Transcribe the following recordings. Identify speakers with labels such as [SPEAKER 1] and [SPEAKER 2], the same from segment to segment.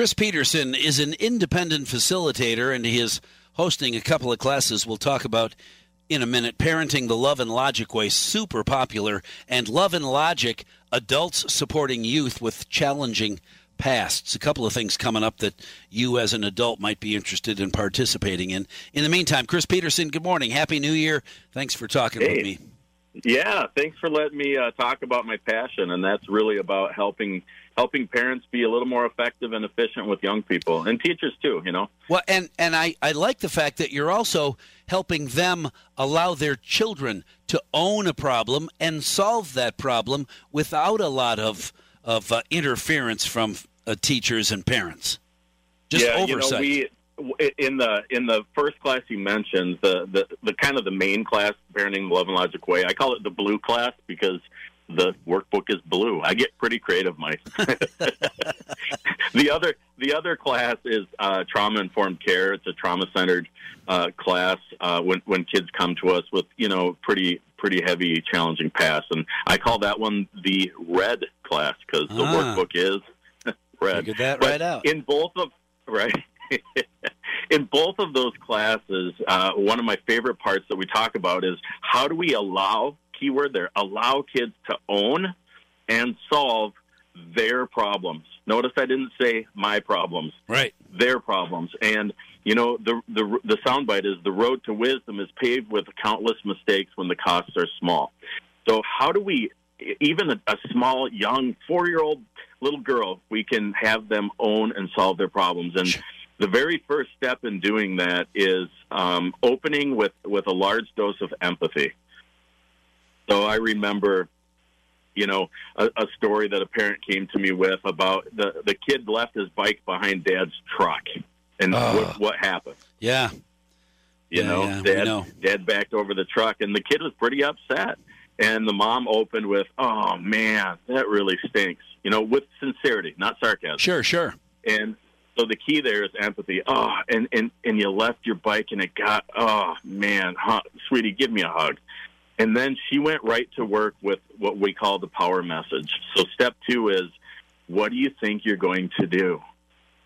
[SPEAKER 1] Chris Peterson is an independent facilitator, and he is hosting a couple of classes we'll talk about in a minute. Parenting the Love and Logic Way, super popular, and Love and Logic, adults supporting youth with challenging pasts. A couple of things coming up that you as an adult might be interested in participating in. In the meantime, Chris Peterson, good morning. Happy New Year. Thanks for talking
[SPEAKER 2] hey.
[SPEAKER 1] with me.
[SPEAKER 2] Yeah, thanks for letting me uh, talk about my passion, and that's really about helping helping parents be a little more effective and efficient with young people and teachers too. You know.
[SPEAKER 1] Well, and and I I like the fact that you're also helping them allow their children to own a problem and solve that problem without a lot of of uh, interference from uh, teachers and parents. Just
[SPEAKER 2] yeah,
[SPEAKER 1] oversight.
[SPEAKER 2] You know, we, in the in the first class you mentioned the, the the kind of the main class parenting love and logic way i call it the blue class because the workbook is blue. I get pretty creative mike. The other the other class is uh, trauma informed care. It's a trauma centered uh, class uh, when when kids come to us with you know pretty pretty heavy challenging past. And i call that one the red class because the
[SPEAKER 1] Ah.
[SPEAKER 2] workbook is red.
[SPEAKER 1] Figured that
[SPEAKER 2] But
[SPEAKER 1] right out.
[SPEAKER 2] in both of right in both of those classes uh, one of my favorite parts that we talk about is how do we allow keyword there allow kids to own and solve their problems. Notice i didn't say my problems.
[SPEAKER 1] Right.
[SPEAKER 2] their problems. And you know the the the soundbite is the road to wisdom is paved with countless mistakes when the costs are small. So how do we even a, a small young four year old little girl we can have them own and solve their problems? And the very first step in doing that is um, opening with with a large dose of empathy so i remember you know a, a story that a parent came to me with about the the kid left his bike behind dad's truck and
[SPEAKER 1] Oh.
[SPEAKER 2] what, what happened
[SPEAKER 1] Yeah.
[SPEAKER 2] you
[SPEAKER 1] Yeah,
[SPEAKER 2] know,
[SPEAKER 1] yeah,
[SPEAKER 2] dad,
[SPEAKER 1] know.
[SPEAKER 2] dad backed over the truck, and the kid was pretty upset. And the mom opened with, "Oh man, that really stinks," you know, with sincerity, not sarcasm.
[SPEAKER 1] Sure. Sure.
[SPEAKER 2] And so the key there is empathy. Oh, and and and you left your bike, and it got. Oh man, huh, sweetie, give me a hug. And then she went right to work with what we call the power message. So step two is, what do you think you're going to do?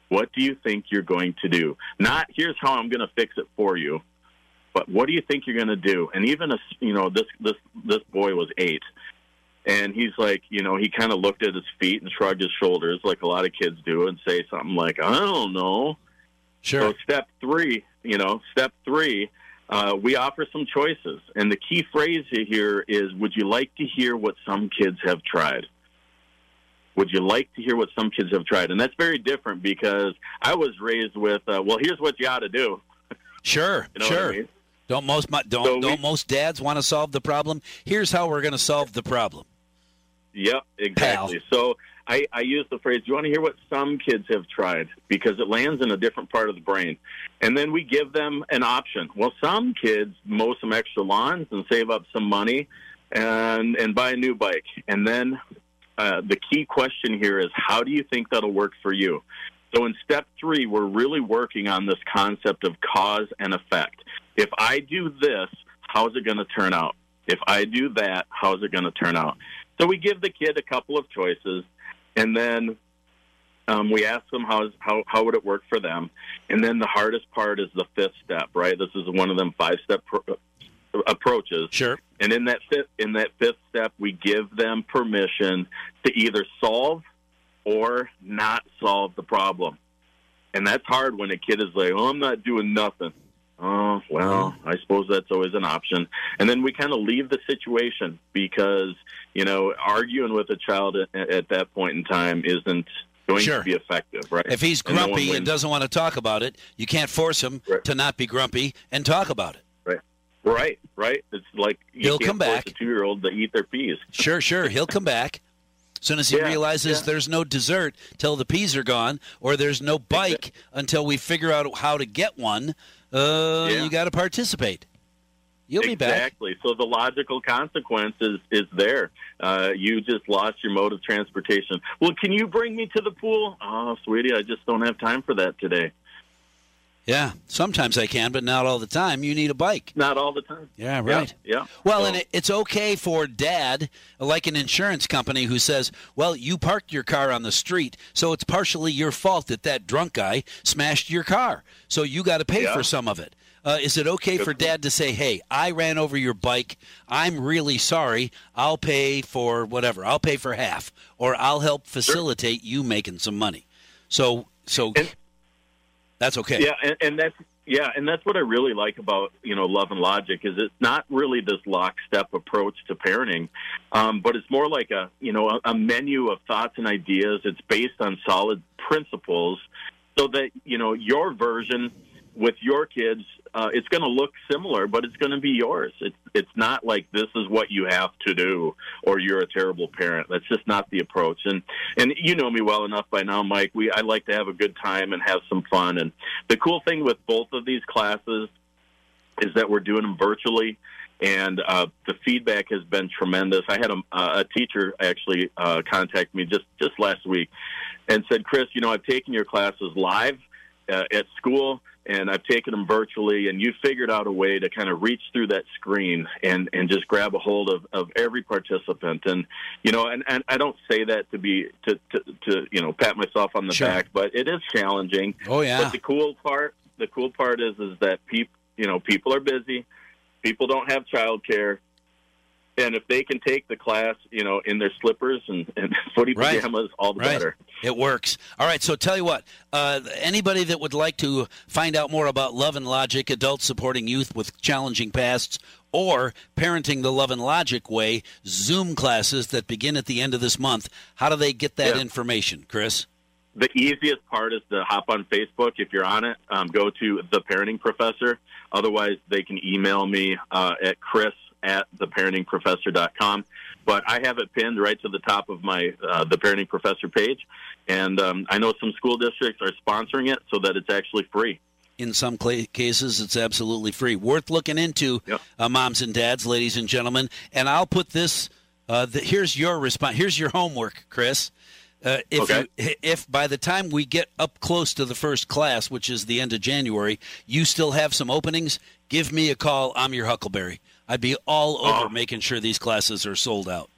[SPEAKER 2] What do you think you're going to do? Not here's how I'm going to fix it for you, but what do you think you're going to do? And even a, you know this this this boy was eight, and he's like, you know, he kind of looked at his feet and shrugged his shoulders like a lot of kids do, and say something like, I don't know.
[SPEAKER 1] Sure.
[SPEAKER 2] So step three, you know, step three, uh, we offer some choices, and the key phrase here is, "Would you like to hear what some kids have tried?" Would you like to hear what some kids have tried? And that's very different because I was raised with, uh, "Well, here's what you ought to do."
[SPEAKER 1] Sure.
[SPEAKER 2] You know
[SPEAKER 1] sure.
[SPEAKER 2] I mean?
[SPEAKER 1] Don't most don't
[SPEAKER 2] So we-
[SPEAKER 1] don't most dads want to solve the problem? Here's how we're going to solve the problem.
[SPEAKER 2] Yep, exactly. So I, I use the phrase, do you want to hear what some kids have tried? Because it lands in a different part of the brain. And then we give them an option. Well, some kids mow some extra lawns and save up some money and, and buy a new bike. And then uh, the key question here is, how do you think that'll work for you? So in step three, we're really working on this concept of cause and effect. If I do this, how's it going to turn out? If I do that, how's it going to turn out? So we give the kid a couple of choices, and then um, we ask them how, how how would it work for them, and then the hardest part is the fifth step. Right, this is one of them five step pro- approaches.
[SPEAKER 1] Sure.
[SPEAKER 2] And in that fifth in that fifth step, we give them permission to either solve or not solve the problem. And that's hard when a kid is like, "Oh, I'm not doing nothing." Oh, well, I suppose that's always an option. And then we kind of leave the situation because, you know, arguing with a child at, at that point in time isn't going
[SPEAKER 1] Sure.
[SPEAKER 2] to be effective, right?
[SPEAKER 1] If he's
[SPEAKER 2] And no
[SPEAKER 1] grumpy and doesn't want to talk about it, you can't force him
[SPEAKER 2] Right.
[SPEAKER 1] to not be grumpy and talk about it.
[SPEAKER 2] Right, right. Right. It's like you
[SPEAKER 1] He'll
[SPEAKER 2] can't
[SPEAKER 1] come
[SPEAKER 2] force
[SPEAKER 1] back.
[SPEAKER 2] a two-year-old to eat their peas.
[SPEAKER 1] Sure, sure. He'll come back. As soon as he
[SPEAKER 2] Yeah,
[SPEAKER 1] realizes
[SPEAKER 2] yeah.
[SPEAKER 1] there's no dessert till the peas are gone, or there's no bike until we figure out how to get one, uh,
[SPEAKER 2] Yeah.
[SPEAKER 1] you got to participate. You'll be back.
[SPEAKER 2] exactly. So the logical consequence is, is there. Uh, you just lost your mode of transportation. Well, can you bring me to the pool? Oh, sweetie, I just don't have time for that today.
[SPEAKER 1] Yeah, sometimes I can, but not all the time. You need a bike.
[SPEAKER 2] Not all the time.
[SPEAKER 1] Yeah, right.
[SPEAKER 2] Yeah. yeah.
[SPEAKER 1] Well, so, and it, it's okay for dad, like an insurance company who says, "Well, you parked your car on the street, so it's partially your fault that that drunk guy smashed your car. So you got to pay yeah. for some of it." Uh, is it okay Good for dad to say, "Hey, I ran over your bike. I'm really sorry. I'll pay for whatever. I'll pay for half, or I'll help facilitate sure. you making some money." So, so.
[SPEAKER 2] And-
[SPEAKER 1] that's okay.
[SPEAKER 2] Yeah, and, and that's yeah, and that's what I really like about you know Love and Logic is it's not really this lockstep approach to parenting, um, but it's more like a you know a, a menu of thoughts and ideas. It's based on solid principles, so that you know your version with your kids uh, it's going to look similar, but it's going to be yours. It's it's not like this is what you have to do or you're a terrible parent. That's just not the approach. And and you know me well enough by now, Mike. We I like to have a good time and have some fun. And the cool thing with both of these classes is that we're doing them virtually and uh, the feedback has been tremendous. I had a, a teacher actually uh, contact me just just last week and said, "Chris, you know, I've taken your classes live uh, at school, and I've taken them virtually, and you figured out a way to kind of reach through that screen and and just grab a hold of, of every participant. And you know, and, and I don't say that to be to, to, to you know pat myself on the sure. back, but it is challenging.
[SPEAKER 1] Oh yeah.
[SPEAKER 2] But the cool part, the cool part is is that people you know people are busy, people don't have childcare and if they can take the class, you know, in their slippers and, and footy
[SPEAKER 1] right.
[SPEAKER 2] pajamas, all the
[SPEAKER 1] right.
[SPEAKER 2] better.
[SPEAKER 1] It works. All right. So tell you what, uh, anybody that would like to find out more about Love and Logic, adults supporting youth with challenging pasts, or parenting the Love and Logic way, Zoom classes that begin at the end of this month. How do they get that yeah. information, Chris?
[SPEAKER 2] The easiest part is to hop on Facebook. If you're on it, um, go to the Parenting Professor. Otherwise, they can email me uh, at Chris at theparentingprofessor.com. But I have it pinned right to the top of my uh, The Parenting Professor page. And um, I know some school districts are sponsoring it so that it's actually free.
[SPEAKER 1] In some cases, it's absolutely free. Worth looking into, yep. uh, moms and dads, ladies and gentlemen. And I'll put this. Uh, the, here's your response. Here's your homework, Chris. Uh, if
[SPEAKER 2] okay.
[SPEAKER 1] you, if by the time we get up close to the first class, which is the end of January, you still have some openings, give me a call. I'm your Huckleberry. I'd be all over oh. making sure these classes are sold out.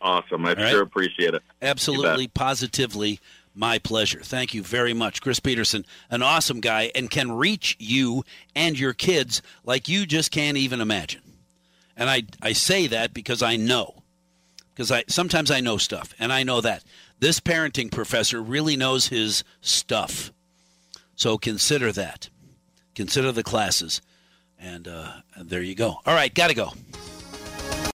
[SPEAKER 2] Awesome. I right? sure appreciate it.
[SPEAKER 1] Absolutely, positively, my pleasure. Thank you very much. Chris Peterson, an awesome guy, and can reach you and your kids like you just can't even imagine. And I, I say that because I know. Because I sometimes I know stuff, and I know that. This parenting professor really knows his stuff. So consider that. Consider the classes. And uh, there you go. All right, got to go.